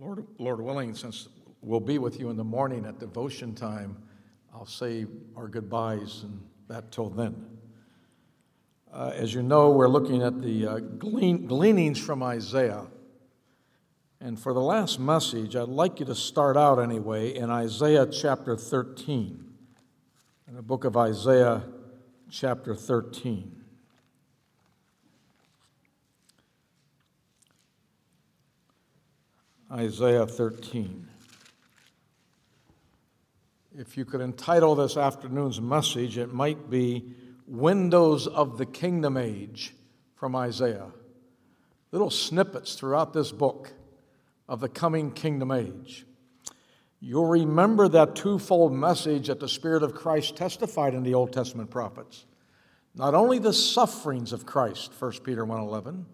Lord, Lord willing, since we'll be with you in the morning at devotion time, I'll say our goodbyes and that till then. Uh, as you know, we're looking at the uh, glean, gleanings from Isaiah. And for the last message, I'd like you to start out anyway in Isaiah chapter 13, in the book of Isaiah chapter 13. Isaiah 13. If you could entitle this afternoon's message, it might be Windows of the Kingdom Age from Isaiah. Little snippets throughout this book of the coming kingdom age. You'll remember that twofold message that the Spirit of Christ testified in the Old Testament prophets. Not only the sufferings of Christ, 1 Peter 1:11,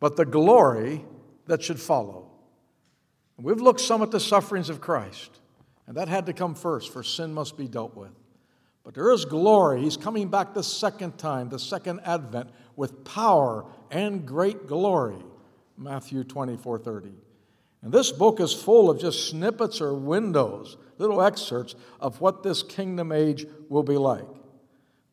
but the glory that should follow. We've looked some at the sufferings of Christ, and that had to come first, for sin must be dealt with. But there is glory. He's coming back the second time, the second advent, with power and great glory. Matthew 24 30. And this book is full of just snippets or windows, little excerpts of what this kingdom age will be like.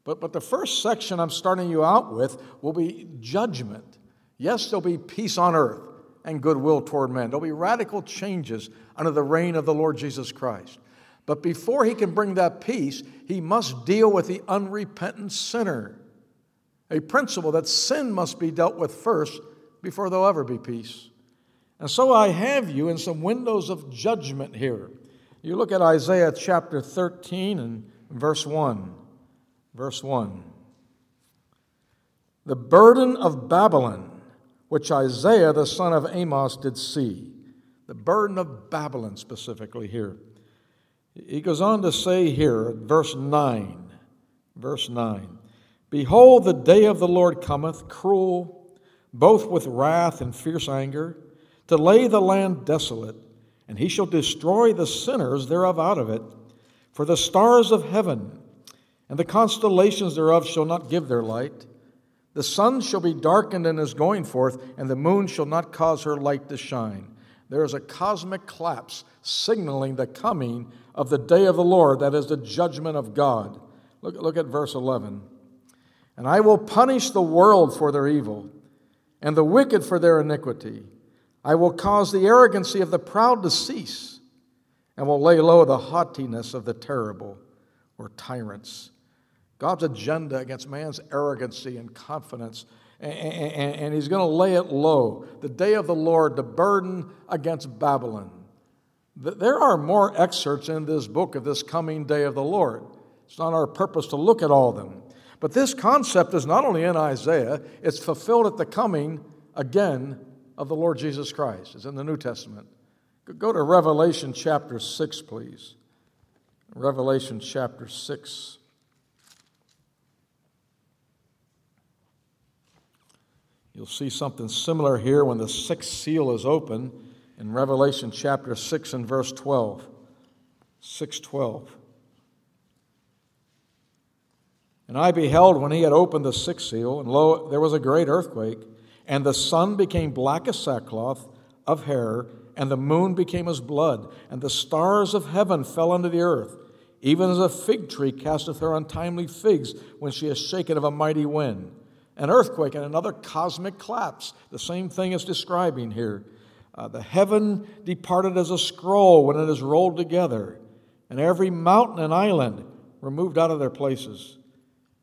But, but the first section I'm starting you out with will be judgment. Yes, there'll be peace on earth and goodwill toward men. There'll be radical changes under the reign of the Lord Jesus Christ. But before he can bring that peace, he must deal with the unrepentant sinner. A principle that sin must be dealt with first before there'll ever be peace. And so I have you in some windows of judgment here. You look at Isaiah chapter 13 and verse 1. Verse 1. The burden of Babylon which Isaiah the son of Amos did see. The burden of Babylon, specifically here. He goes on to say here, verse 9, verse 9 Behold, the day of the Lord cometh, cruel, both with wrath and fierce anger, to lay the land desolate, and he shall destroy the sinners thereof out of it. For the stars of heaven and the constellations thereof shall not give their light. The sun shall be darkened in his going forth, and the moon shall not cause her light to shine. There is a cosmic collapse signaling the coming of the day of the Lord, that is the judgment of God. Look, look at verse 11. And I will punish the world for their evil, and the wicked for their iniquity. I will cause the arrogancy of the proud to cease, and will lay low the haughtiness of the terrible or tyrants. God's agenda against man's arrogancy and confidence, and, he's going to lay it low. The day of the Lord, the burden against Babylon. There are more excerpts in this book of this coming day of the Lord. It's not our purpose to look at all of them. But this concept is not only in Isaiah, it's fulfilled at the coming again of the Lord Jesus Christ. It's in the New Testament. Go to Revelation chapter 6, please. Revelation chapter 6. You'll see something similar here when the sixth seal is open in Revelation chapter 6 and verse 12. 612. And I beheld when he had opened the sixth seal, and lo, there was a great earthquake, and the sun became black as sackcloth of hair, and the moon became as blood, and the stars of heaven fell unto the earth, even as a fig tree casteth her untimely figs when she is shaken of a mighty wind an earthquake, and another cosmic collapse. The same thing is describing here. Uh, the heaven departed as a scroll when it is rolled together, and every mountain and island were moved out of their places.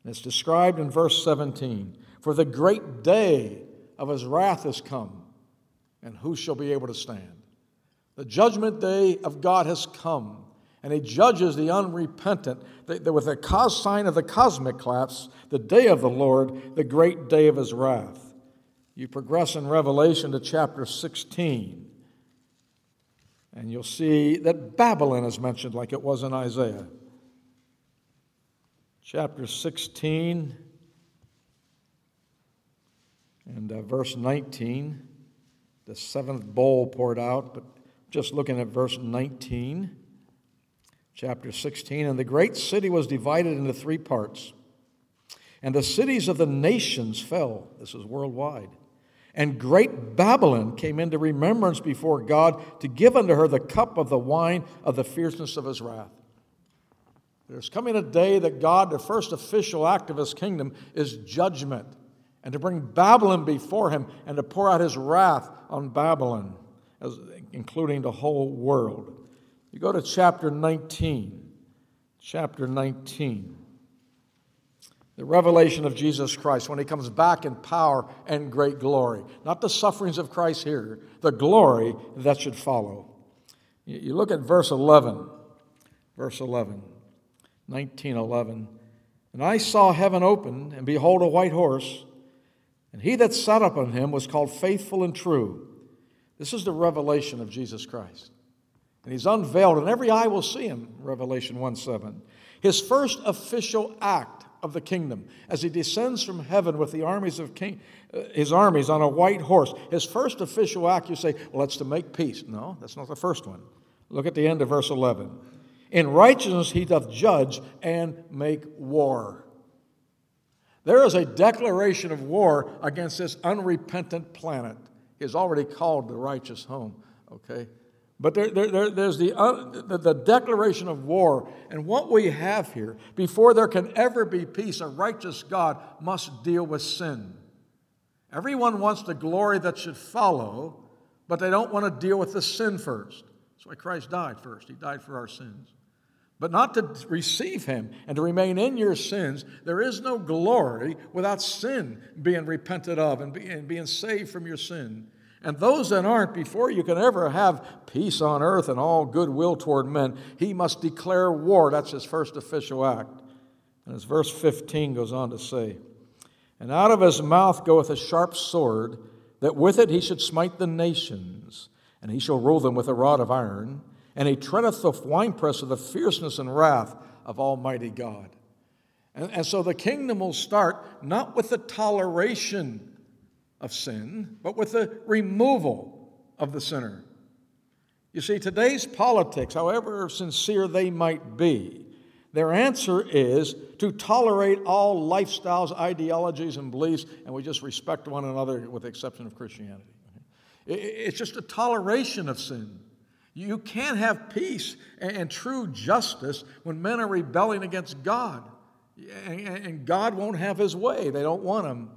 And it's described in verse 17 For the great day of his wrath is come, and who shall be able to stand? The judgment day of God has come and he judges the unrepentant with a cause sign of the cosmic collapse, the day of the Lord, the great day of his wrath. You progress in Revelation to chapter 16, and you'll see that Babylon is mentioned like it was in Isaiah. Chapter 16 and uh, verse 19, the seventh bowl poured out, but just looking at verse 19 chapter 16. And the great city was divided into three parts. And the cities of the nations fell. This is worldwide. And great Babylon came into remembrance before God to give unto her the cup of the wine of the fierceness of his wrath. There's coming a day that God, the first official act of his kingdom, is judgment, and to bring Babylon before him and to pour out his wrath on Babylon, as, including the whole world. You go to chapter 19. Chapter 19 the revelation of Jesus Christ when he comes back in power and great glory. Not the sufferings of Christ here, the glory that should follow. You look at verse 11. Verse 11, 1911. And I saw heaven open, and behold, a white horse, and he that sat upon him was called faithful and true. This is the revelation of Jesus Christ. And he's unveiled, and every eye will see him, Revelation 1 7. His first official act of the kingdom as he descends from heaven with the armies of king, uh, his armies on a white horse. His first official act, you say, well, it's to make peace. No, that's not the first one. Look at the end of verse 11. In righteousness he doth judge and make war. There is a declaration of war against this unrepentant planet. He has already called the righteous home, okay? But there, there, there's the, uh, the, declaration of war. And what we have here, before there can ever be peace, a righteous God must deal with sin. Everyone wants the glory that should follow, but they don't want to deal with the sin first. That's why Christ died first. He died for our sins. But not to receive Him and to remain in your sins, there is no glory without sin being repented of and being saved from your sin. And those that aren't, before you can ever have peace on earth and all goodwill toward men, he must declare war. That's his first official act. And as verse 15 goes on to say, And out of his mouth goeth a sharp sword, that with it he should smite the nations, and he shall rule them with a rod of iron, and he treadeth the winepress of the fierceness and wrath of Almighty God. And, and so the kingdom will start not with the toleration of sin, but with the removal of the sinner. You see, today's politics, however sincere they might be, their answer is to tolerate all lifestyles, ideologies, and beliefs, and we just respect one another with the exception of Christianity. It's just a toleration of sin. You can't have peace and true justice when men are rebelling against God. And God won't have his way. They don't want him.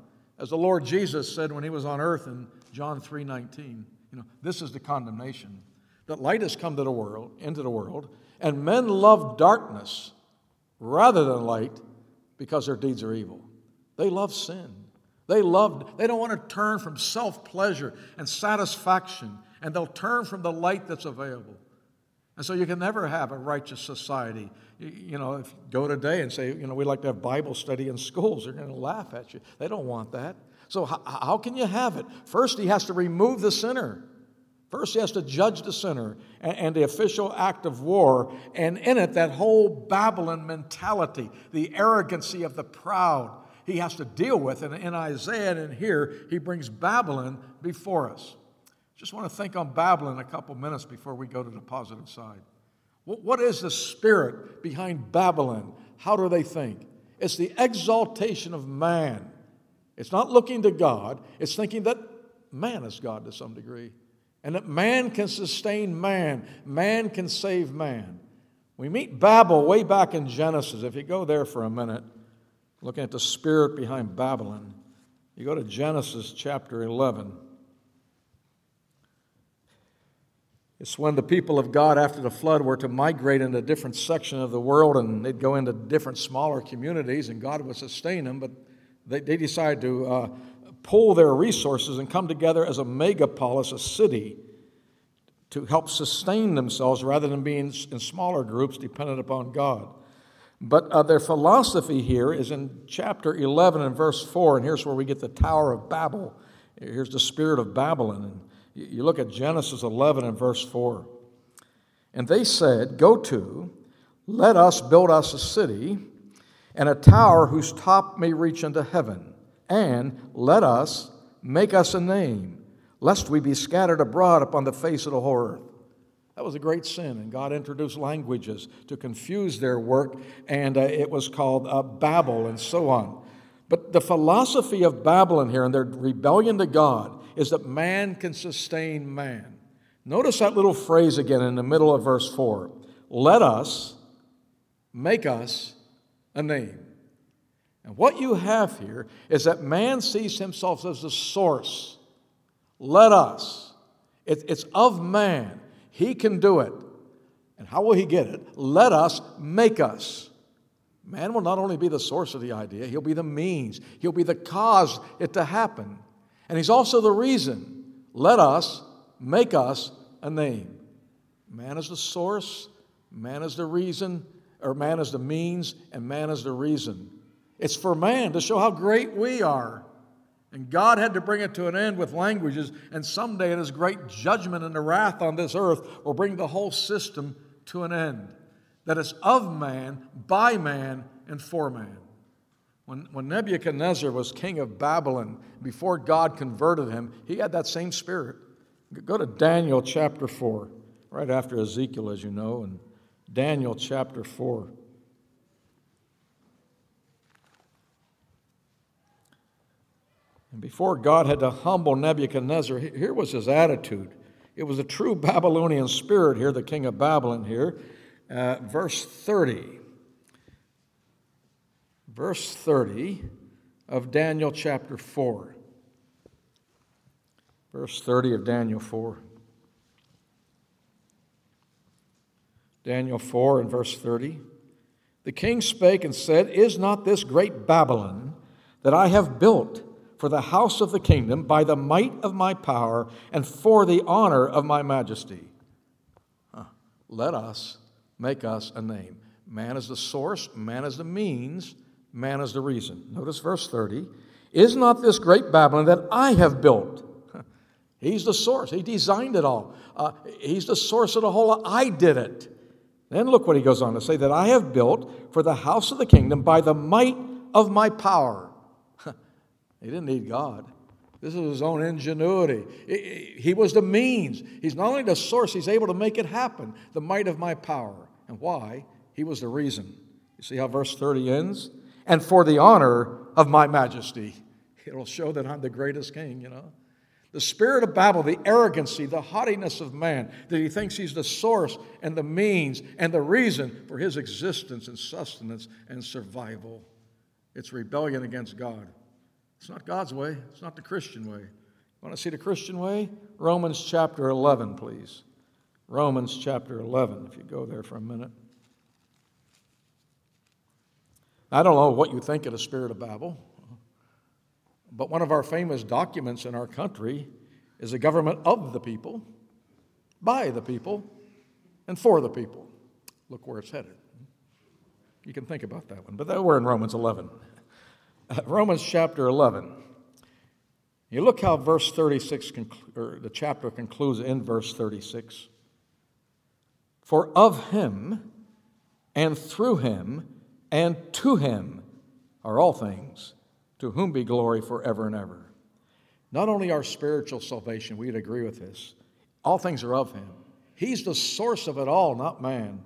As the Lord Jesus said when he was on earth in John 3:19, you know, this is the condemnation that light has come to the world, into the world, and men love darkness rather than light because their deeds are evil. They love sin. They love they don't want to turn from self-pleasure and satisfaction, and they'll turn from the light that's available. And so you can never have a righteous society. You know, if you go today and say, you know, we like to have Bible study in schools, they're going to laugh at you. They don't want that. So how, how can you have it? First, he has to remove the sinner. First, he has to judge the sinner and, and, the official act of war, and in it, that whole Babylon mentality, the arrogancy of the proud, he has to deal with. And in Isaiah and in here, he brings Babylon before us. Just want to think on Babylon a couple minutes before we go to the positive side. What is the spirit behind Babylon? How do they think? It's the exaltation of man. It's not looking to God, it's thinking that man is God to some degree, and that man can sustain man, man can save man. We meet Babel way back in Genesis. If you go there for a minute, looking at the spirit behind Babylon, you go to Genesis chapter 11. It's when the people of God after the flood were to migrate into a different section of the world and they'd go into different smaller communities and God would sustain them, but they, they decided to uh, pull their resources and come together as a megapolis, a city, to help sustain themselves rather than being in smaller groups dependent upon God. But uh, their philosophy here is in chapter 11 and verse 4, and here's where we get the Tower of Babel. Here's the spirit of Babylon. You look at Genesis 11 and verse 4. And they said, Go to, let us build us a city and a tower whose top may reach unto heaven, and let us make us a name, lest we be scattered abroad upon the face of the whole earth. That was a great sin, and God introduced languages to confuse their work, and uh, it was called uh, Babel and so on. But the philosophy of Babylon here and their rebellion to God is that man can sustain man. Notice that little phrase again in the middle of verse 4 let us make us a name. And what you have here is that man sees himself as the source. Let us. It, it's of man. He can do it. And how will he get it? Let us make us. Man will not only be the source of the idea, he'll be the means, he'll be the cause it to happen. And he's also the reason. Let us make us a name. Man is the source, man is the reason, or man is the means, and man is the reason. It's for man to show how great we are. And God had to bring it to an end with languages, and someday in His great judgment and the wrath on this earth will bring the whole system to an end. That it's of man, by man, and for man. When, when Nebuchadnezzar was king of Babylon, before God converted him, he had that same spirit. Go to Daniel chapter 4, right after Ezekiel, as you know, and Daniel chapter 4. And before God had to humble Nebuchadnezzar, here was his attitude. It was a true Babylonian spirit here, the king of Babylon here. Uh, verse 30. Verse 30 of Daniel chapter 4. Verse 30 of Daniel 4. Daniel 4 and verse 30. The king spake and said, Is not this great Babylon that I have built for the house of the kingdom by the might of my power and for the honor of my majesty? Huh. Let us make us a name. Man is the source, man is the means, man is the reason. Notice verse 30. Is not this great Babylon that I have built? He's the source. He designed it all. Uh, he's the source of the whole. I did it. Then look what he goes on to say that I have built for the house of the kingdom by the might of my power. he didn't need God. This is his own ingenuity. He was the means. He's not only the source, he's able to make it happen. The might of my power. And why? He was the reason. You see how verse 30 ends? And for the honor of my majesty. It'll show that I'm the greatest king, you know. The spirit of Babel, the arrogancy, the haughtiness of man, that he thinks he's the source and the means and the reason for his existence and sustenance and survival. It's rebellion against God. It's not God's way, it's not the Christian way. Want to see the Christian way? Romans chapter 11, please. Romans chapter 11, if you go there for a minute. I don't know what you think of the spirit of Babel. But one of our famous documents in our country is a government of the people, by the people, and for the people. Look where it's headed. You can think about that one. But we're in Romans 11. Uh, Romans chapter 11. You look how verse 36, or the chapter concludes in verse 36. For of him, and through him, and to him are all things to whom be glory forever and ever. Not only our spiritual salvation, we'd agree with this, all things are of Him. He's the source of it all, not man.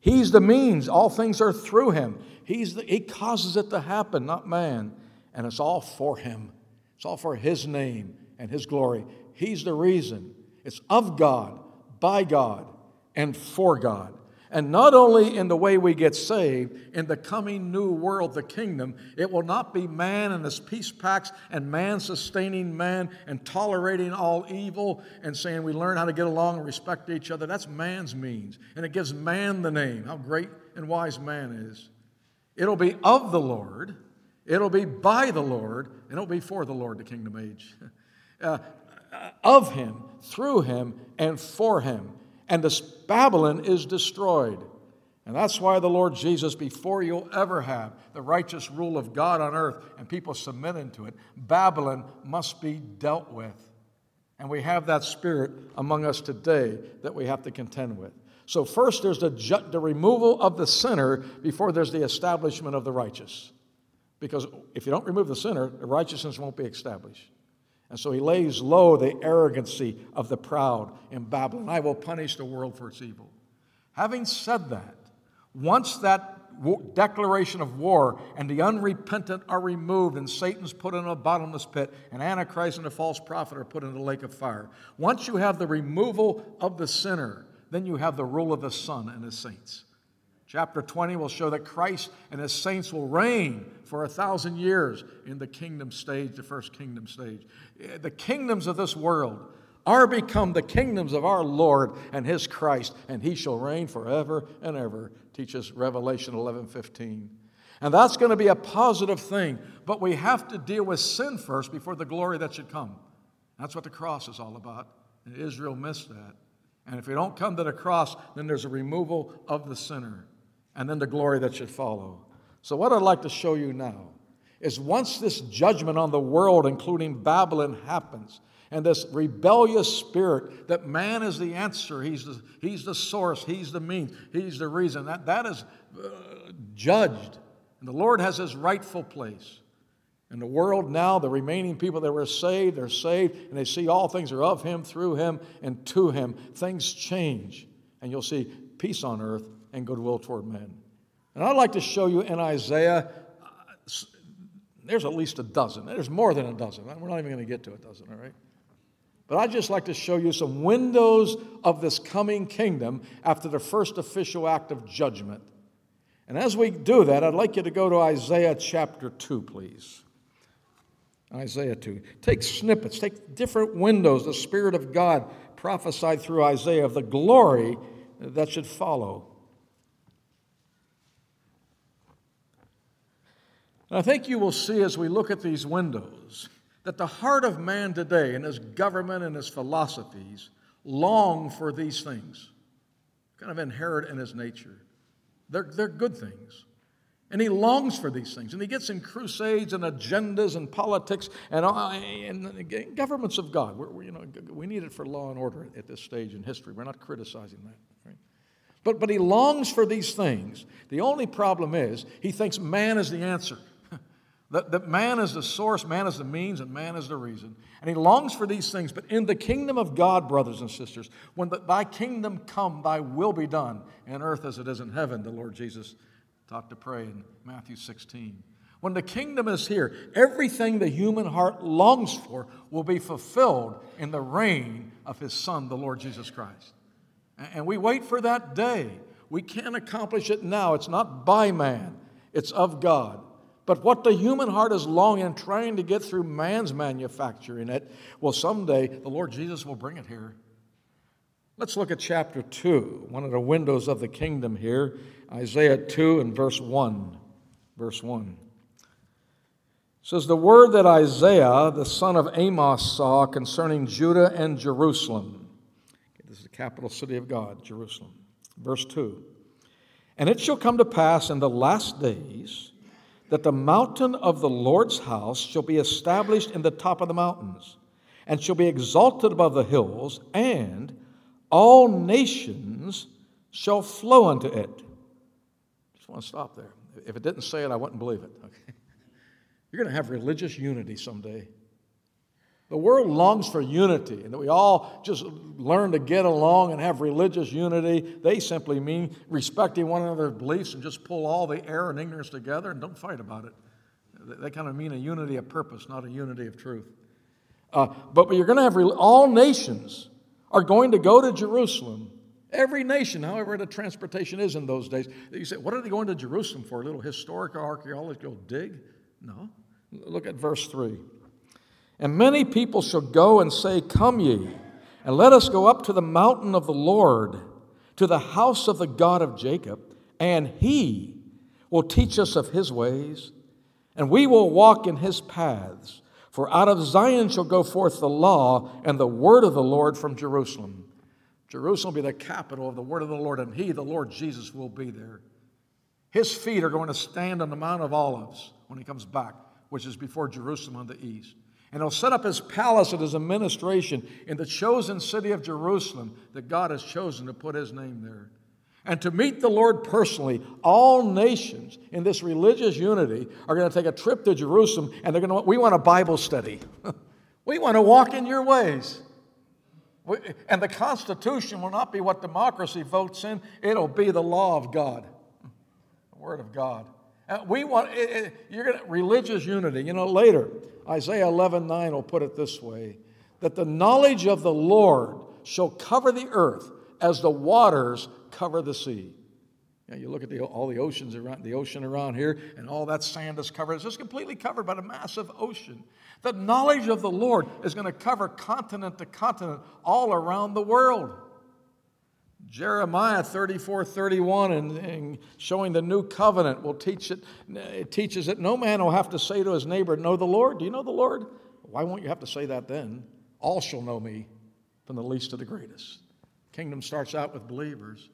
He's the means, all things are through Him. He's the, he causes it to happen, not man. And it's all for Him, it's all for His name and His glory. He's the reason. It's of God, by God, and for God. And not only in the way we get saved, in the coming new world, the kingdom, it will not be man and his peace packs and man sustaining man and tolerating all evil and saying we learn how to get along and respect each other. That's man's means. And it gives man the name, how great and wise man is. It'll be of the Lord, it'll be by the Lord, and it'll be for the Lord, the kingdom age. Uh, of him, through him, and for him and this Babylon is destroyed. And that's why the Lord Jesus, before you'll ever have the righteous rule of God on earth and people submitting to it, Babylon must be dealt with. And we have that spirit among us today that we have to contend with. So, first, there's the, ju- the removal of the sinner before there's the establishment of the righteous. Because if you don't remove the sinner, the righteousness won't be established. And so he lays low the arrogancy of the proud in Babylon. I will punish the world for its evil. Having said that, once that declaration of war, and the unrepentant are removed, and Satan's put in a bottomless pit, and Antichrist and the false prophet are put in the lake of fire. Once you have the removal of the sinner, then you have the rule of the Son and his saints. Chapter 20 will show that Christ and his saints will reign for a thousand years in the kingdom stage, the first kingdom stage. Eh, the kingdoms of this world are become the kingdoms of our Lord and his Christ, and he shall reign forever and ever, teaches Revelation 11 15. And that's going to be a positive thing, but we have to deal with sin first before the glory that should come. That's what the cross is all about. And Israel missed that. And if we don't come to the cross, then there's a removal of the sinner and then the glory that should follow. So, what I'd like to show you now is once this judgment on the world, including Babylon, happens, and this rebellious spirit that man is the answer, he's the, he's the source, he's the means, he's the reason, that, that is uh, judged. And the Lord has his rightful place. In the world now, the remaining people that were saved they're saved, and they see all things are of Him, through Him, and to Him. Things change, and you'll see peace on earth and goodwill toward men. And I'd like to show you in Isaiah, uh, there's at least a dozen. There's more than a dozen. We're not even going to get to a dozen, all right? But I'd just like to show you some windows of this coming kingdom after the first official act of judgment. And as we do that, I'd like you to go to Isaiah chapter 2, please. Isaiah 2. Take snippets, take different windows. The Spirit of God prophesied through Isaiah of the glory that should follow. And I think you will see as we look at these windows that the heart of man today and his government and his philosophies long for these things, kind of inherent in his nature. They're, they're good things. And he longs for these things. And he gets in crusades and agendas and politics and, uh, and governments of God. We're, you know, we need it for law and order at this stage in history. We're not criticizing that. Right? But, but he longs for these things. The only problem is he thinks man is the answer. That, that man is the source, man is the means, and man is the reason. And he longs for these things. But in the kingdom of God, brothers and sisters, when the, thy kingdom come, thy will be done in earth as it is in heaven, the Lord Jesus taught to pray in Matthew 16. When the kingdom is here, everything the human heart longs for will be fulfilled in the reign of his Son, the Lord Jesus Christ. And we wait for that day. We can't accomplish it now. It's not by man, it's of God. But what the human heart is longing, trying to get through man's manufacturing it, well, someday the Lord Jesus will bring it here. Let's look at chapter 2, one of the windows of the kingdom here, Isaiah 2 and verse 1. Verse 1 it says, The word that Isaiah, the son of Amos, saw concerning Judah and Jerusalem. This is the capital city of God, Jerusalem. Verse 2 And it shall come to pass in the last days that the mountain of the Lord's house shall be established in the top of the mountains, and shall be exalted above the hills, and all nations shall flow unto it. Just want to stop there. If it didn't say it, I wouldn't believe it. Okay? You're going to have religious unity someday. The world longs for unity, and that we all just learn to get along and have religious unity. They simply mean respecting one another's beliefs and just pull all the error and ignorance together and don't fight about it. They kind of mean a unity of purpose, not a unity of truth. Uh, but, but you're going to have re- all nations are going to go to Jerusalem. Every nation, however the transportation is in those days. You say, what are they going to Jerusalem for? A little historical archaeological dig? No. Look at verse 3. And many people shall go and say, Come ye, and let us go up to the mountain of the Lord, to the house of the God of Jacob, and he will teach us of his ways, and we will walk in his paths. For out of Zion shall go forth the law and the word of the Lord from Jerusalem. Jerusalem will be the capital of the word of the Lord, and he, the Lord Jesus, will be there. His feet are going to stand on the Mount of Olives when he comes back, which is before Jerusalem on the east. And he'll set up his palace and his administration in the chosen city of Jerusalem that God has chosen to put his name there. And to meet the Lord personally, all nations in this religious unity are going to take a trip to Jerusalem and they're going to, we want a Bible study. we want to walk in your ways. We, and the Constitution will not be what democracy votes in, it'll be the law of God. The Word of God. Uh, we want, it, it, you're to, religious unity. You know, later, Isaiah 11 9 will put it this way that the knowledge of the Lord shall cover the earth as the waters cover the sea. You look at the, all the oceans around the ocean around here, and all that sand is covered. It's just completely covered by a massive ocean. The knowledge of the Lord is going to cover continent to continent all around the world. Jeremiah 34 31 and, and, showing the new covenant will teach it, it teaches that no man will have to say to his neighbor, Know the Lord. Do you know the Lord? Why won't you have to say that then? All shall know me, from the least to the greatest. Kingdom starts out with believers.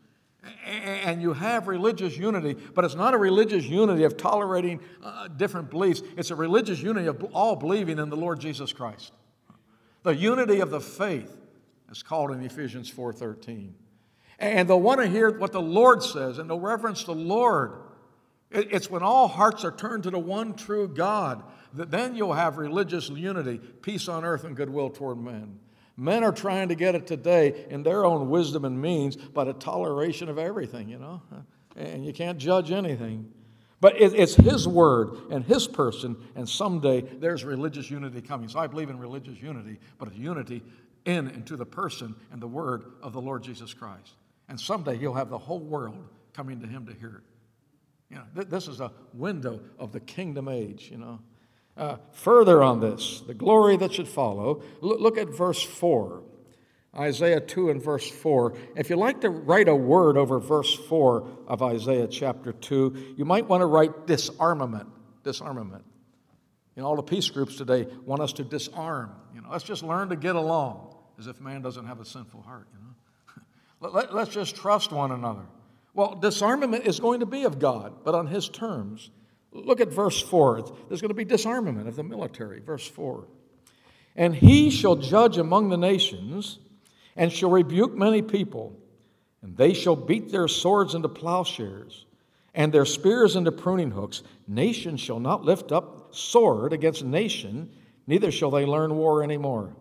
And you have religious unity, but it's not a religious unity of tolerating uh, different beliefs. It's a religious unity of all believing in the Lord Jesus Christ. The unity of the faith is called in Ephesians 4:13. And they'll want to hear what the Lord says and they'll reverence the Lord. It's when all hearts are turned to the one true God that then you'll have religious unity, peace on earth, and goodwill toward men. Men are trying to get it today in their own wisdom and means by the toleration of everything, you know? And you can't judge anything. But it's His word and His person, and someday there's religious unity coming. So I believe in religious unity, but it's unity in and to the person and the word of the Lord Jesus Christ. And someday He'll have the whole world coming to Him to hear it. You know, th- this is a window of the kingdom age, you know. Uh, further on this, the glory that should follow, look, look at verse 4. Isaiah 2 and verse 4. If you like to write a word over verse 4 of Isaiah chapter 2, you might want to write disarmament. Disarmament. You know, all the peace groups today want us to disarm. You know, let's just learn to get along as if man doesn't have a sinful heart, you know. Let, let's just trust one another. Well, disarmament is going to be of God, but on his terms. Look at verse 4. There's going to be disarmament of the military. Verse 4. And he shall judge among the nations and shall rebuke many people, and they shall beat their swords into plowshares and their spears into pruning hooks. Nation shall not lift up sword against nation, neither shall they learn war anymore.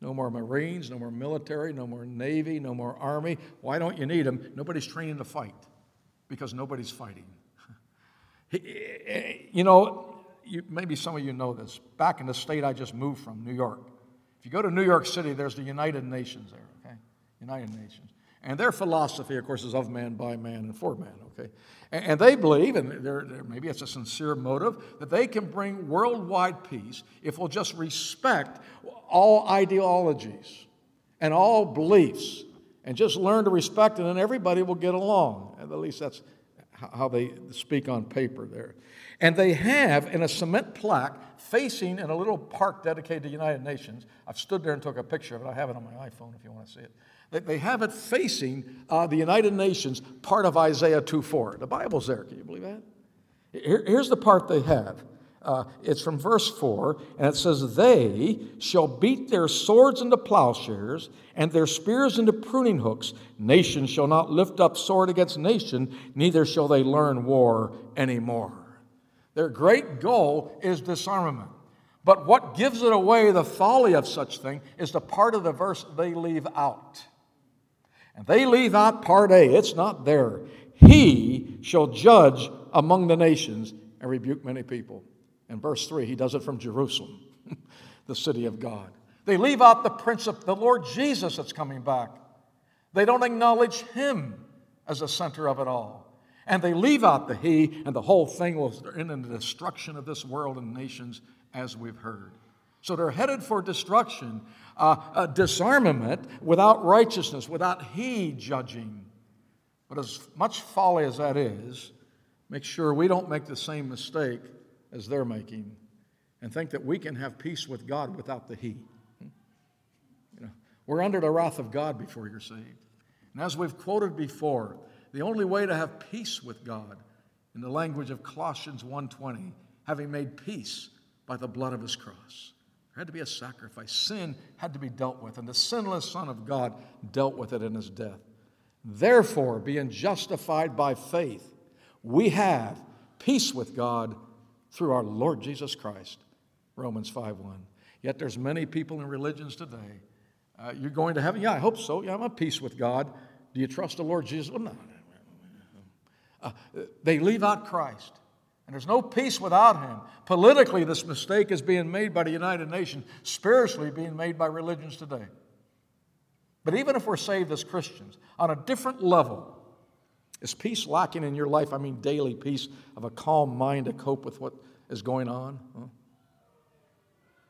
No more Marines, no more military, no more Navy, no more Army. Why don't you need them? Nobody's training to fight because nobody's fighting. Eh, you know, you, maybe some of you know this. Back in the state I just moved from, New York, if you go to New York City, there's the United Nations there, okay? United Nations. And their philosophy, of course, is of man, by man, and for man, okay? And, they believe, and they're, they're, maybe it's a sincere motive, that they can bring worldwide peace if we'll just respect all ideologies and all beliefs and just learn to respect it, and everybody will get along. At least that's how they speak on paper there. And they have in a cement plaque facing in a little park dedicated to the United Nations. I've stood there and took a picture of it. I have it on my iPhone if you want to see it. They have it facing uh, the United Nations, part of Isaiah 2 4. The Bible's there. Can you believe that? Here, here's the part they have. Uh, it's from verse 4, and it says, They shall beat their swords into plowshares and their spears into pruning hooks. Nation shall not lift up sword against nation, neither shall they learn war anymore. Their great goal is disarmament. But what gives it away, the folly of such thing, is the part of the verse they leave out. And they leave out part A, it's not there. He shall judge among the nations and rebuke many people. In verse 3, he does it from Jerusalem, the city of God. They leave out the Prince of the Lord Jesus that's coming back. They don't acknowledge him as the center of it all. And they leave out the he, and the whole thing will end in the destruction of this world and nations, as we've heard. So they're headed for destruction, uh, disarmament without righteousness, without he judging. But as much folly as that is, make sure we don't make the same mistake as they're making and think that we can have peace with God without the He. You know, we're under the wrath of God before you're saved. And as we've quoted before, the only way to have peace with God, in the language of Colossians 1:20, having made peace by the blood of his cross. There had to be a sacrifice. Sin had to be dealt with, and the sinless Son of God dealt with it in his death. Therefore, being justified by faith, we have peace with God through our Lord Jesus Christ. Romans 5:1. Yet there's many people in religions today. Uh, you're going to heaven? Yeah, I hope so. Yeah, I'm at peace with God. Do you trust the Lord Jesus? Well, no. Uh, they leave out Christ. And there's no peace without him. Politically, this mistake is being made by the United Nations, spiritually, being made by religions today. But even if we're saved as Christians, on a different level, is peace lacking in your life? I mean, daily peace of a calm mind to cope with what is going on?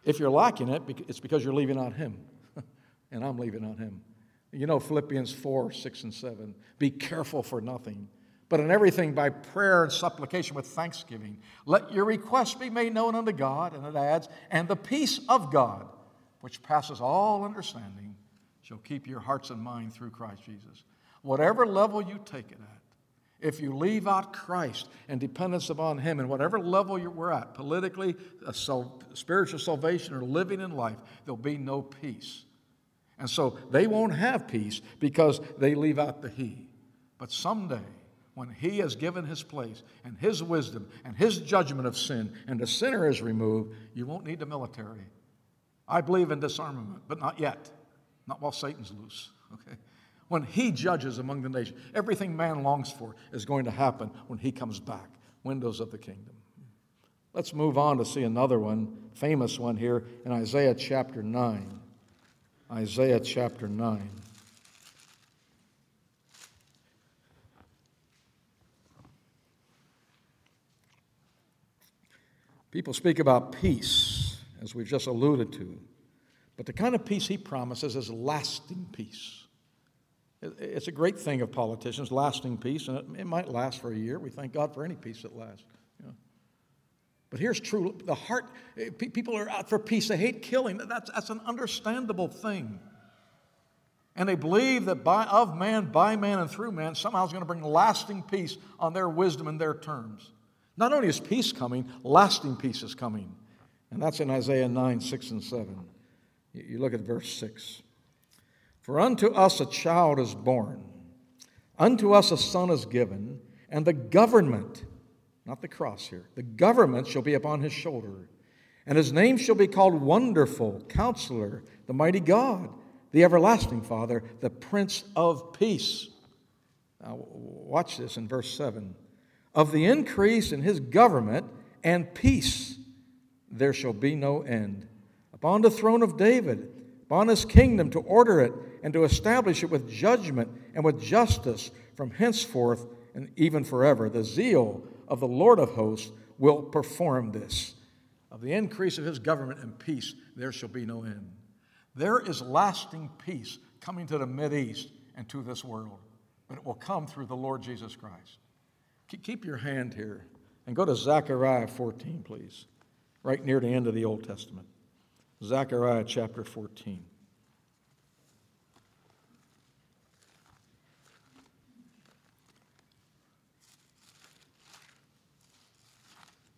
If you're lacking it, it's because you're leaving out Him. and I'm leaving out Him. You know, Philippians 4 6 and 7. Be careful for nothing but in everything by prayer and supplication with thanksgiving. Let your requests be made known unto God, and it adds, and the peace of God, which passes all understanding, shall keep your hearts and mind through Christ Jesus. Whatever level you take it at, if you leave out Christ and dependence upon Him, and whatever level we're at, politically, spiritual salvation, or living in life, there'll be no peace. And so they won't have peace because they leave out the He. But someday, when he has given his place and his wisdom and his judgment of sin and the sinner is removed, you won't need the military. I believe in disarmament, but not yet. Not while Satan's loose, okay? When he judges among the nations, everything man longs for is going to happen when he comes back. Windows of the kingdom. Let's move on to see another one, famous one here in Isaiah chapter 9. Isaiah chapter 9. People speak about peace, as we've just alluded to, but the kind of peace he promises is lasting peace. It's a great thing of politicians, lasting peace, and it, might last for a year. We thank God for any peace that lasts. But here's true the heart, eh, people are out for peace. They hate killing. That's, that's an understandable thing. And they believe that by, of man, by man, and through man, somehow is going to bring lasting peace on their wisdom and their terms. Not only is peace coming, lasting peace is coming. And that's in Isaiah 9, 6, and 7. You look at verse 6. For unto us a child is born, unto us a son is given, and the government, not the cross here, the government shall be upon his shoulder. And his name shall be called Wonderful, Counselor, the Mighty God, the Everlasting Father, the Prince of Peace. Now, watch this in verse 7 of the increase in his government and peace there shall be no end. Upon the throne of David, upon his kingdom, to order it and to establish it with judgment and with justice from henceforth and even forever. The zeal of the Lord of hosts will perform this. Of the increase of his government and peace, there shall be no end. There is lasting peace coming to the East and to this world, but it will come through the Lord Jesus Christ. Keep your hand here and go to Zechariah 14, please, right near the end of the Old Testament. Zechariah chapter 14.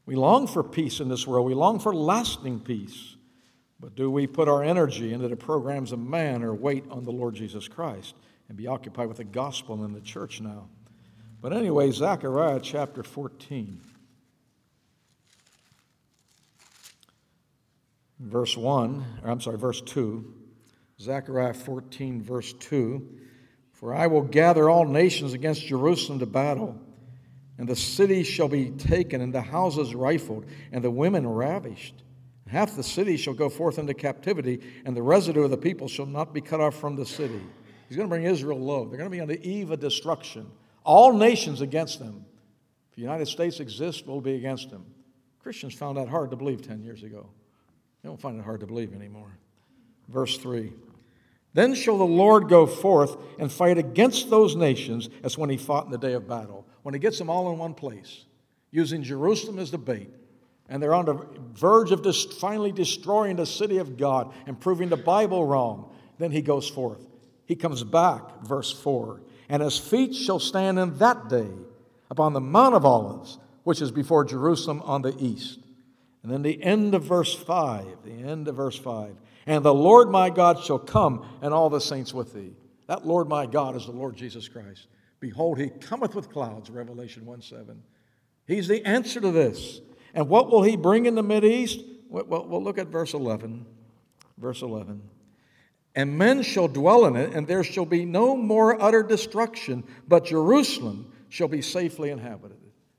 We long for peace in this world. We long for lasting peace. But do we put our energy into the programs of man or wait on the Lord Jesus Christ and be occupied with the gospel and the church now? But anyway, Zechariah chapter 14. Verse 1, or I'm sorry, verse 2. Zechariah 14, verse 2. For I will gather all nations against Jerusalem to battle, and the city shall be taken, and the houses rifled, and the women ravished. Half the city shall go forth into captivity, and the residue of the people shall not be cut off from the city. He's going to bring Israel low. They're going to be on the eve of destruction. All nations against them. If the United States exists, we'll be against them. Christians found that hard to believe 10 years ago. They don't find it hard to believe anymore. Verse 3 Then shall the Lord go forth and fight against those nations as when he fought in the day of battle. When he gets them all in one place, using Jerusalem as the bait, and they're on the verge of just finally destroying the city of God and proving the Bible wrong, then he goes forth. He comes back, verse 4 and his feet shall stand in that day upon the Mount of Olives, which is before Jerusalem on the east. And then the end of verse 5, the end of verse 5. And the Lord my God shall come, and all the saints with thee. That Lord my God is the Lord Jesus Christ. Behold, he cometh with clouds, Revelation 1 7. He's the answer to this. And what will he bring in the East? Well, we'll look at verse 11. Verse 11 and men shall dwell in it, and there shall be no more utter destruction, but Jerusalem shall be safely inhabited.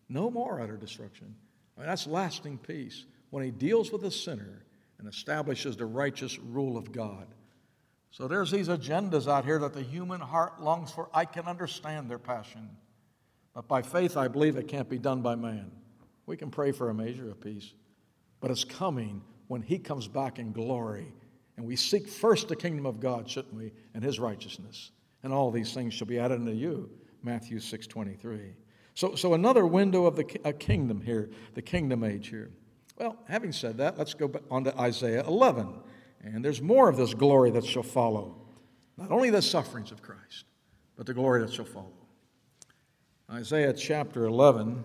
No more utter destruction. I mean, that's lasting peace when he deals with the sinner and establishes the righteous rule of God. So there's these agendas out here that the human heart longs for. I can understand their passion. But by faith, I believe it can't be done by man. We can pray for a measure of peace, but it's coming when he comes back in glory. And we seek first the kingdom of God, shouldn't we, and his righteousness. And all these things shall be added unto you. Matthew 6 23. So, so another window of the a kingdom here, the kingdom age here. Well, having said that, let's go on to Isaiah 11. And there's more of this glory that shall follow. Not only the sufferings of Christ, but the glory that shall follow. Isaiah chapter 11,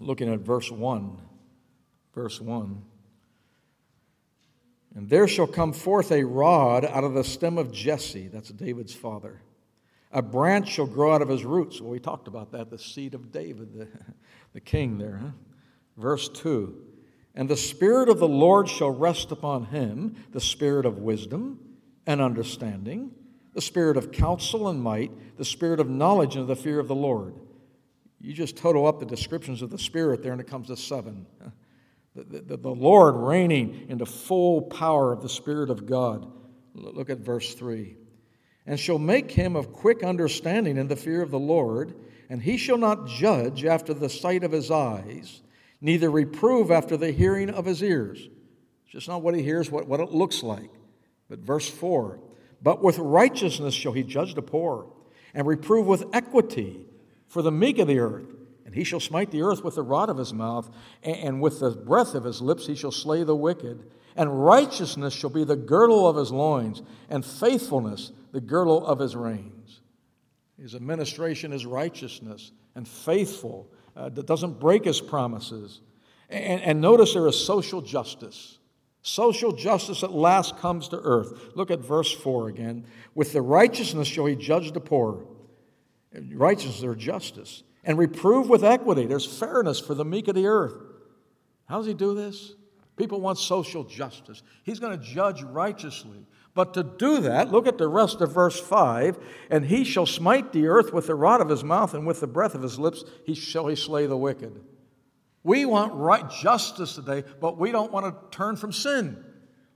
looking at verse 1. Verse 1. And there shall come forth a rod out of the stem of Jesse, that's David's father. A branch shall grow out of his roots. Well, we talked about that, the seed of David, the, the king there. Huh? Verse 2 And the Spirit of the Lord shall rest upon him, the Spirit of wisdom and understanding, the Spirit of counsel and might, the Spirit of knowledge and of the fear of the Lord. You just total up the descriptions of the Spirit there, and it comes to seven. The, the, the Lord reigning in the full power of the Spirit of God. Look at verse 3 and shall make him of quick understanding in the fear of the Lord, and he shall not judge after the sight of his eyes, neither reprove after the hearing of his ears. It's just not what he hears, what, what it looks like. But verse 4 But with righteousness shall he judge the poor, and reprove with equity for the meek of the earth. He shall smite the earth with the rod of his mouth, and with the breath of his lips he shall slay the wicked. And righteousness shall be the girdle of his loins, and faithfulness the girdle of his reins. His administration is righteousness and faithful, uh, that doesn't break his promises. And, and notice there is social justice. Social justice at last comes to earth. Look at verse 4 again. With the righteousness shall he judge the poor. Righteousness or justice. And reprove with equity. There's fairness for the meek of the earth. How does he do this? People want social justice. He's going to judge righteously. But to do that, look at the rest of verse 5 and he shall smite the earth with the rod of his mouth, and with the breath of his lips he shall he slay the wicked. We want right justice today, but we don't want to turn from sin.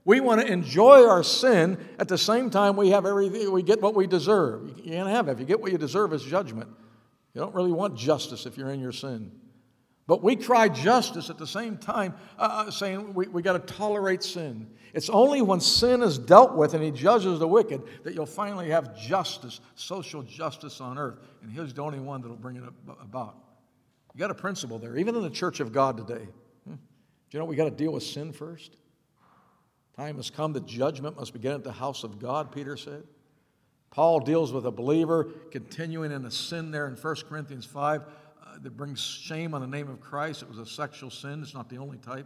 We want to enjoy our sin at the same time we have everything, we get what we deserve. You can't have it. If you get what you deserve, it's judgment. You don't really want justice if you're in your sin. But we cry justice at the same time, uh, uh saying we, we got to tolerate sin. It's only when sin is dealt with and he judges the wicked that you'll finally have justice, social justice on earth. And he's the only one that'll bring it about. You got a principle there, even in the church of God today. Hmm. Do you know we got to deal with sin first? Time has come that judgment must begin at the house of God, Peter said. Paul deals with a believer continuing in a sin there in 1 Corinthians 5 uh, that brings shame on the name of Christ. It was a sexual sin. It's not the only type.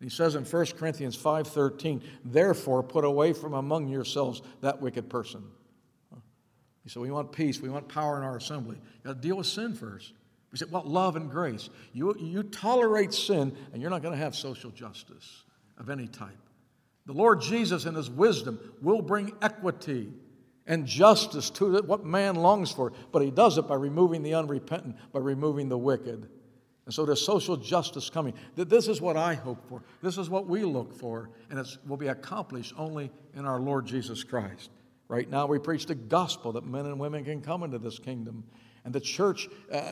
He says in 1 Corinthians 5:13, "Therefore put away from among yourselves that wicked person." He said, "We want peace. We want power in our assembly. You got to deal with sin first. We said, "Well, love and grace. You, you tolerate sin, and you're not going to have social justice of any type. The Lord Jesus, in His wisdom, will bring equity and justice to what man longs for. But he does it by removing the unrepentant, by removing the wicked. And so there's social justice coming. This is what I hope for. This is what we look for. And it will be accomplished only in our Lord Jesus Christ. Right now, we preach the gospel that men and women can come into this kingdom. And the church uh,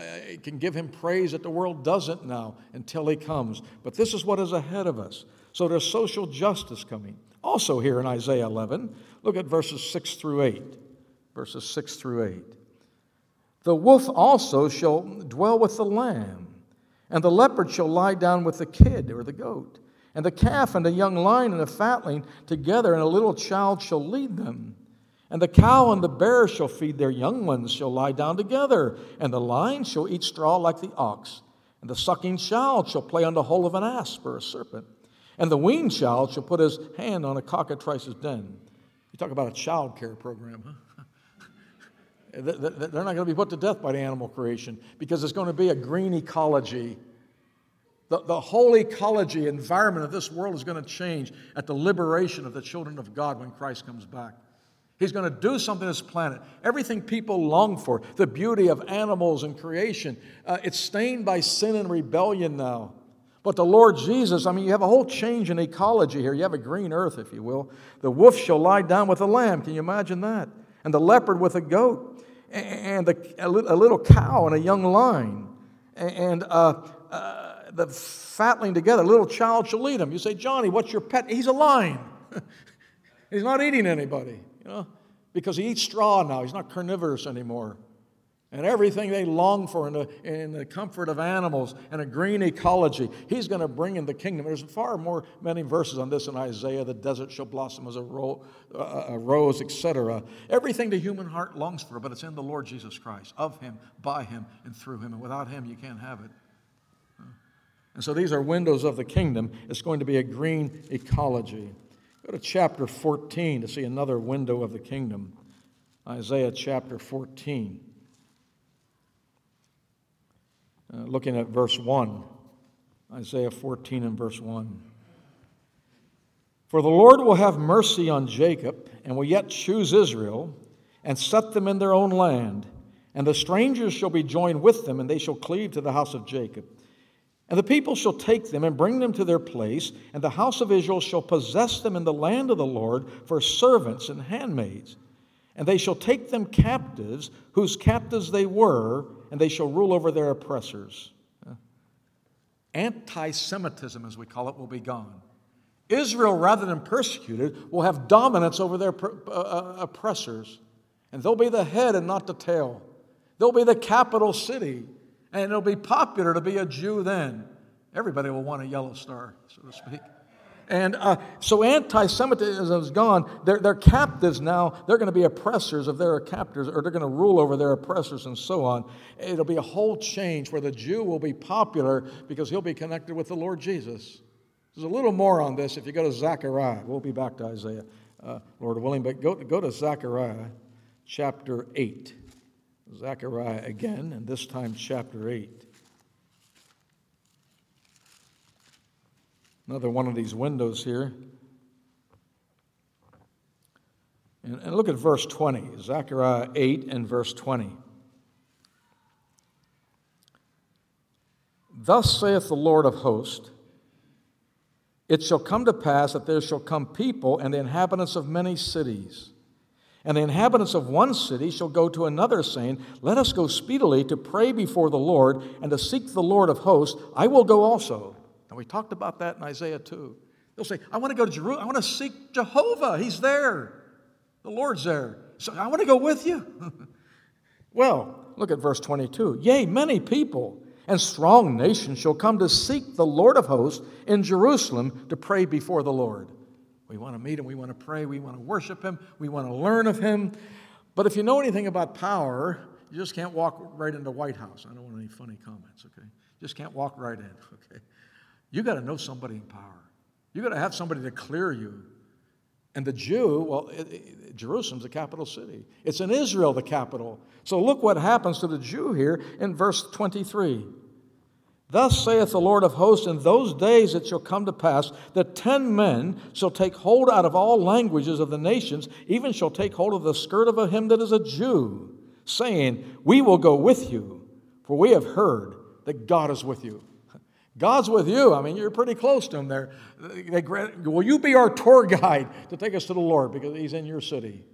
can give him praise that the world doesn't now until he comes. But this is what is ahead of us. So there's social justice coming. Also, here in Isaiah 11, look at verses 6 through 8. Verses 6 through 8. The wolf also shall dwell with the lamb, and the leopard shall lie down with the kid or the goat, and the calf and the young lion and the fatling together, and a little child shall lead them. And the cow and the bear shall feed their young ones, shall lie down together, and the lion shall eat straw like the ox, and the sucking child shall play on the hole of an asp or a serpent. And the weaned child shall put his hand on a cockatrice's den. You talk about a child care program, huh? They're not going to be put to death by the animal creation because it's going to be a green ecology. The, the whole ecology, environment of this world is going to change at the liberation of the children of God when Christ comes back. He's going to do something to this planet. Everything people long for, the beauty of animals and creation, uh, it's stained by sin and rebellion now. But the Lord Jesus, I mean, you have a whole change in ecology here. You have a green earth, if you will. The wolf shall lie down with the lamb. Can you imagine that? And the leopard with a goat. And a, little cow and a young lion. And uh, uh, the fatling together. A little child shall lead him. You say, Johnny, what's your pet? He's a lion. He's not eating anybody you know, because he eats straw now. He's not carnivorous anymore. And everything they long for in the, in the comfort of animals and a green ecology, he's going to bring in the kingdom. There's far more many verses on this in Isaiah. The desert shall blossom as a, ro- a rose, etc. Everything the human heart longs for, but it's in the Lord Jesus Christ, of him, by him, and through him. And without him, you can't have it. And so these are windows of the kingdom. It's going to be a green ecology. Go to chapter 14 to see another window of the kingdom. Isaiah chapter 14. Uh, looking at verse 1. Isaiah 14 and verse 1. For the Lord will have mercy on Jacob, and will yet choose Israel, and set them in their own land. And the strangers shall be joined with them, and they shall cleave to the house of Jacob. And the people shall take them and bring them to their place, and the house of Israel shall possess them in the land of the Lord for servants and handmaids. And they shall take them captives, whose captives they were, and they shall rule over their oppressors. Anti Semitism, as we call it, will be gone. Israel, rather than persecuted, will have dominance over their uh, uh, oppressors. And they'll be the head and not the tail. They'll be the capital city. And it'll be popular to be a Jew then. Everybody will want a yellow star, so to speak. And uh, so anti Semitism is gone. They're, they're captives now. They're going to be oppressors of their captors, or they're going to rule over their oppressors, and so on. It'll be a whole change where the Jew will be popular because he'll be connected with the Lord Jesus. There's a little more on this if you go to Zechariah. We'll be back to Isaiah, uh, Lord willing, but go, go to Zechariah chapter 8. Zechariah again, and this time chapter 8. Another one of these windows here. And, and look at verse 20, Zechariah 8 and verse 20. Thus saith the Lord of hosts It shall come to pass that there shall come people and the inhabitants of many cities and the inhabitants of one city shall go to another, saying, Let us go speedily to pray before the Lord and to seek the Lord of hosts. I will go also. And we talked about that in Isaiah 2. They'll say, I want to go to Jerusalem. I want to seek Jehovah. He's there. The Lord's there. So I want to go with you. well, look at verse 22. Yea, many people and strong nations shall come to seek the Lord of hosts in Jerusalem to pray before the Lord. We want to meet him, we want to pray, we want to worship him, we want to learn of him. But if you know anything about power, you just can't walk right into White House. I don't want any funny comments, okay? Just can't walk right in, okay? You got to know somebody in power. You got to have somebody to clear you. And the Jew, well, it, it, Jerusalem's the capital city. It's in Israel, the capital. So look what happens to the Jew here in verse 23. Thus saith the Lord of hosts, in those days it shall come to pass that ten men shall take hold out of all languages of the nations, even shall take hold of the skirt of a him that is a Jew, saying, We will go with you, for we have heard that God is with you. God's with you. I mean, you're pretty close to him there. They, grant, will you be our tour guide to take us to the Lord because he's in your city?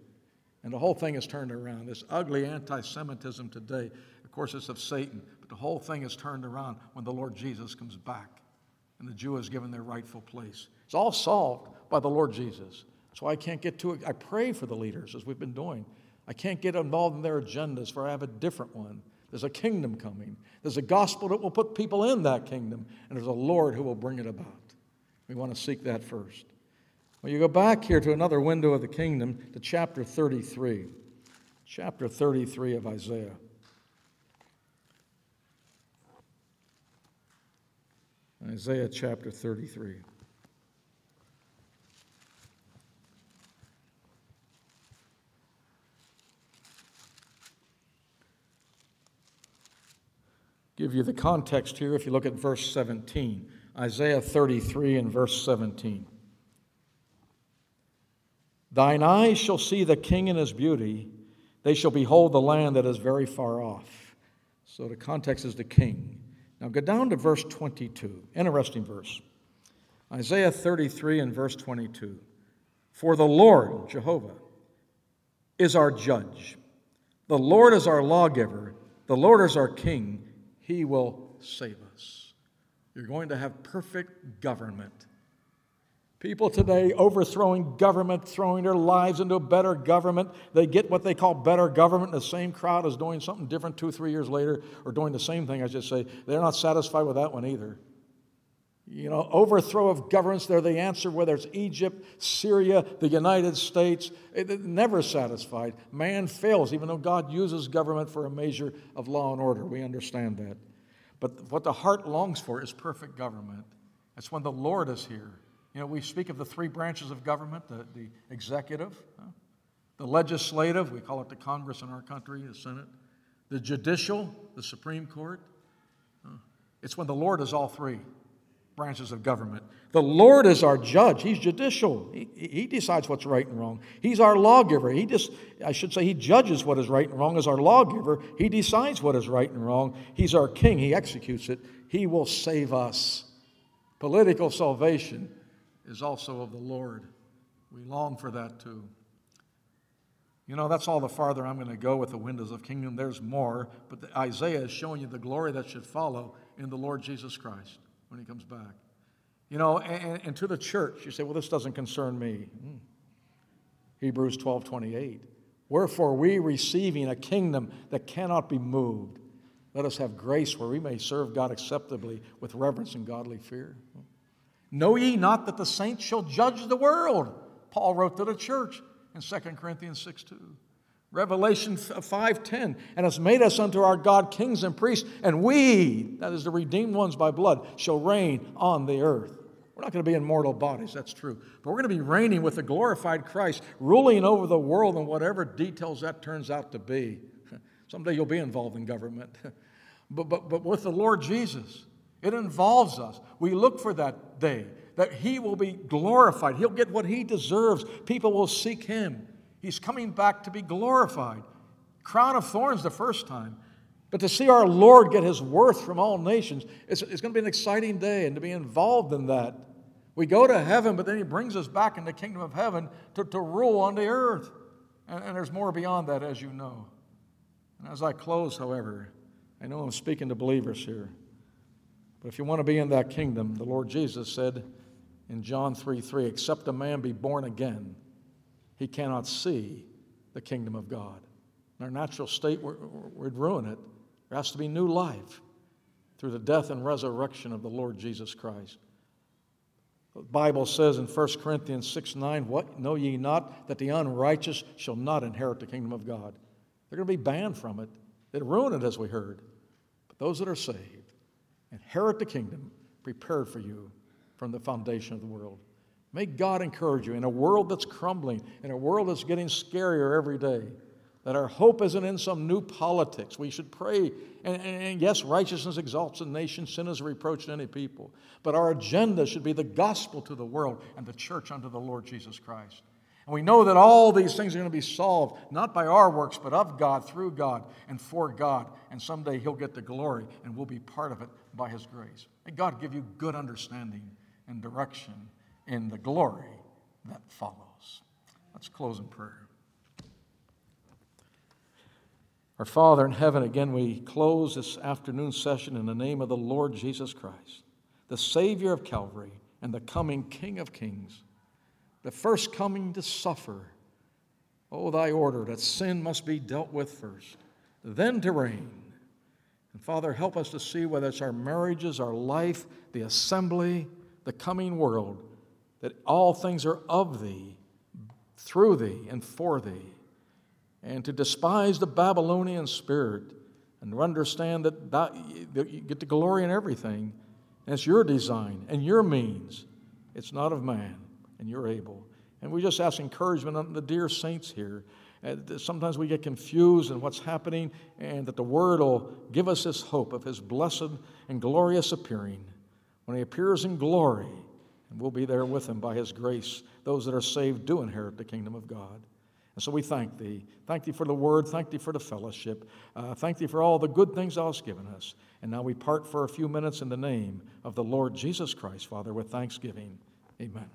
And the whole thing is turned around. This ugly anti Semitism today, of course, it's of Satan. But the whole thing is turned around when the Lord Jesus comes back and the Jew is given their rightful place. It's all solved by the Lord Jesus. So I can't get to it. I pray for the leaders as we've been doing. I can't get involved in their agendas, for I have a different one. There's a kingdom coming. There's a gospel that will put people in that kingdom, and there's a Lord who will bring it about. We want to seek that first. Well, you go back here to another window of the kingdom, to chapter 33. Chapter 33 of Isaiah. Isaiah chapter 33. Give you the context here if you look at verse 17. Isaiah 33 and verse 17. Thine eyes shall see the king in his beauty, they shall behold the land that is very far off. So the context is the king. Now go down to verse 22. Interesting verse. Isaiah 33 and verse 22. For the Lord, Jehovah, is our judge. The Lord is our lawgiver. The Lord is our king. He will save us. You're going to have perfect government. People today overthrowing government, throwing their lives into a better government. They get what they call better government. The same crowd is doing something different two, three years later, or doing the same thing, I should say. They're not satisfied with that one either. You know, overthrow of governments, they're the answer, whether it's Egypt, Syria, the United States. It, it, never satisfied. Man fails, even though God uses government for a measure of law and order. We understand that. But what the heart longs for is perfect government. That's when the Lord is here. You know, we speak of the three branches of government the, the executive, the legislative, we call it the Congress in our country, the Senate, the judicial, the Supreme Court. It's when the Lord is all three branches of government. The Lord is our judge. He's judicial. He, he decides what's right and wrong. He's our lawgiver. He just, I should say, he judges what is right and wrong as our lawgiver. He decides what is right and wrong. He's our king. He executes it. He will save us. Political salvation is also of the Lord. We long for that too. You know, that's all the farther I'm going to go with the windows of kingdom. There's more, but the, Isaiah is showing you the glory that should follow in the Lord Jesus Christ when he comes back. You know, and, and to the church, you say, well, this doesn't concern me. Hmm. Hebrews 12 28. Wherefore, we receiving a kingdom that cannot be moved, let us have grace where we may serve God acceptably with reverence and godly fear. Know ye not that the saints shall judge the world? Paul wrote to the church in 2 Corinthians 6 2. Revelation 5:10 uh, and has made us unto our God kings and priests and we that is the redeemed ones by blood shall reign on the earth. We're not going to be in mortal bodies, that's true. But we're going to be reigning with the glorified Christ, ruling over the world in whatever details that turns out to be. Someday you'll be involved in government. but, but, but with the Lord Jesus, it involves us. We look for that day that He will be glorified. He'll get what He deserves. People will seek Him. He's coming back to be glorified. Crown of thorns the first time. But to see our Lord get His worth from all nations, it's, it's going to be an exciting day and to be involved in that. We go to heaven, but then He brings us back in the kingdom of heaven to, to rule on the earth. And, and there's more beyond that, as you know. And as I close, however, I know I'm speaking to believers here. But if you want to be in that kingdom, the Lord Jesus said in John 3 3, except a man be born again, he cannot see the kingdom of God. In our natural state, we'd ruin it. There has to be new life through the death and resurrection of the Lord Jesus Christ. The Bible says in 1 Corinthians 6 9, What know ye not that the unrighteous shall not inherit the kingdom of God? They're going to be banned from it. They'd ruin it, as we heard. But those that are saved, Inherit the kingdom prepared for you from the foundation of the world. May God encourage you in a world that's crumbling, in a world that's getting scarier every day, that our hope isn't in some new politics. We should pray. And, and, and, yes, righteousness exalts a nation, sin is a reproach to any people. But our agenda should be the gospel to the world and the church unto the Lord Jesus Christ. And we know that all these things are going to be solved, not by our works, but of God, through God, and for God. And someday He'll get the glory, and we'll be part of it by His grace. May God give you good understanding and direction in the glory that follows. Let's close in prayer. Our Father in heaven, again, we close this afternoon session in the name of the Lord Jesus Christ, the Savior of Calvary and the coming King of Kings the first coming to suffer. Oh, thy order that sin must be dealt with first, then to reign. And Father, help us to see whether it's our marriages, our life, the assembly, the coming world, that all things are of thee, through thee, and for thee. And to despise the Babylonian spirit and to understand that, that you get the glory in everything. And it's your design and your means, it's not of man and you're able. And we just ask encouragement on the dear saints here. Uh, sometimes we get confused in what's happening, and that the Word will give us this hope of His blessed and glorious appearing when He appears in glory And we'll be there with him by his grace. Those that are saved do inherit the kingdom of God. And so we thank thee. Thank thee for the word. Thank thee for the fellowship. Uh, thank thee for all the good things thou hast given us. And now we part for a few minutes in the name of the Lord Jesus Christ, Father, with thanksgiving. Amen.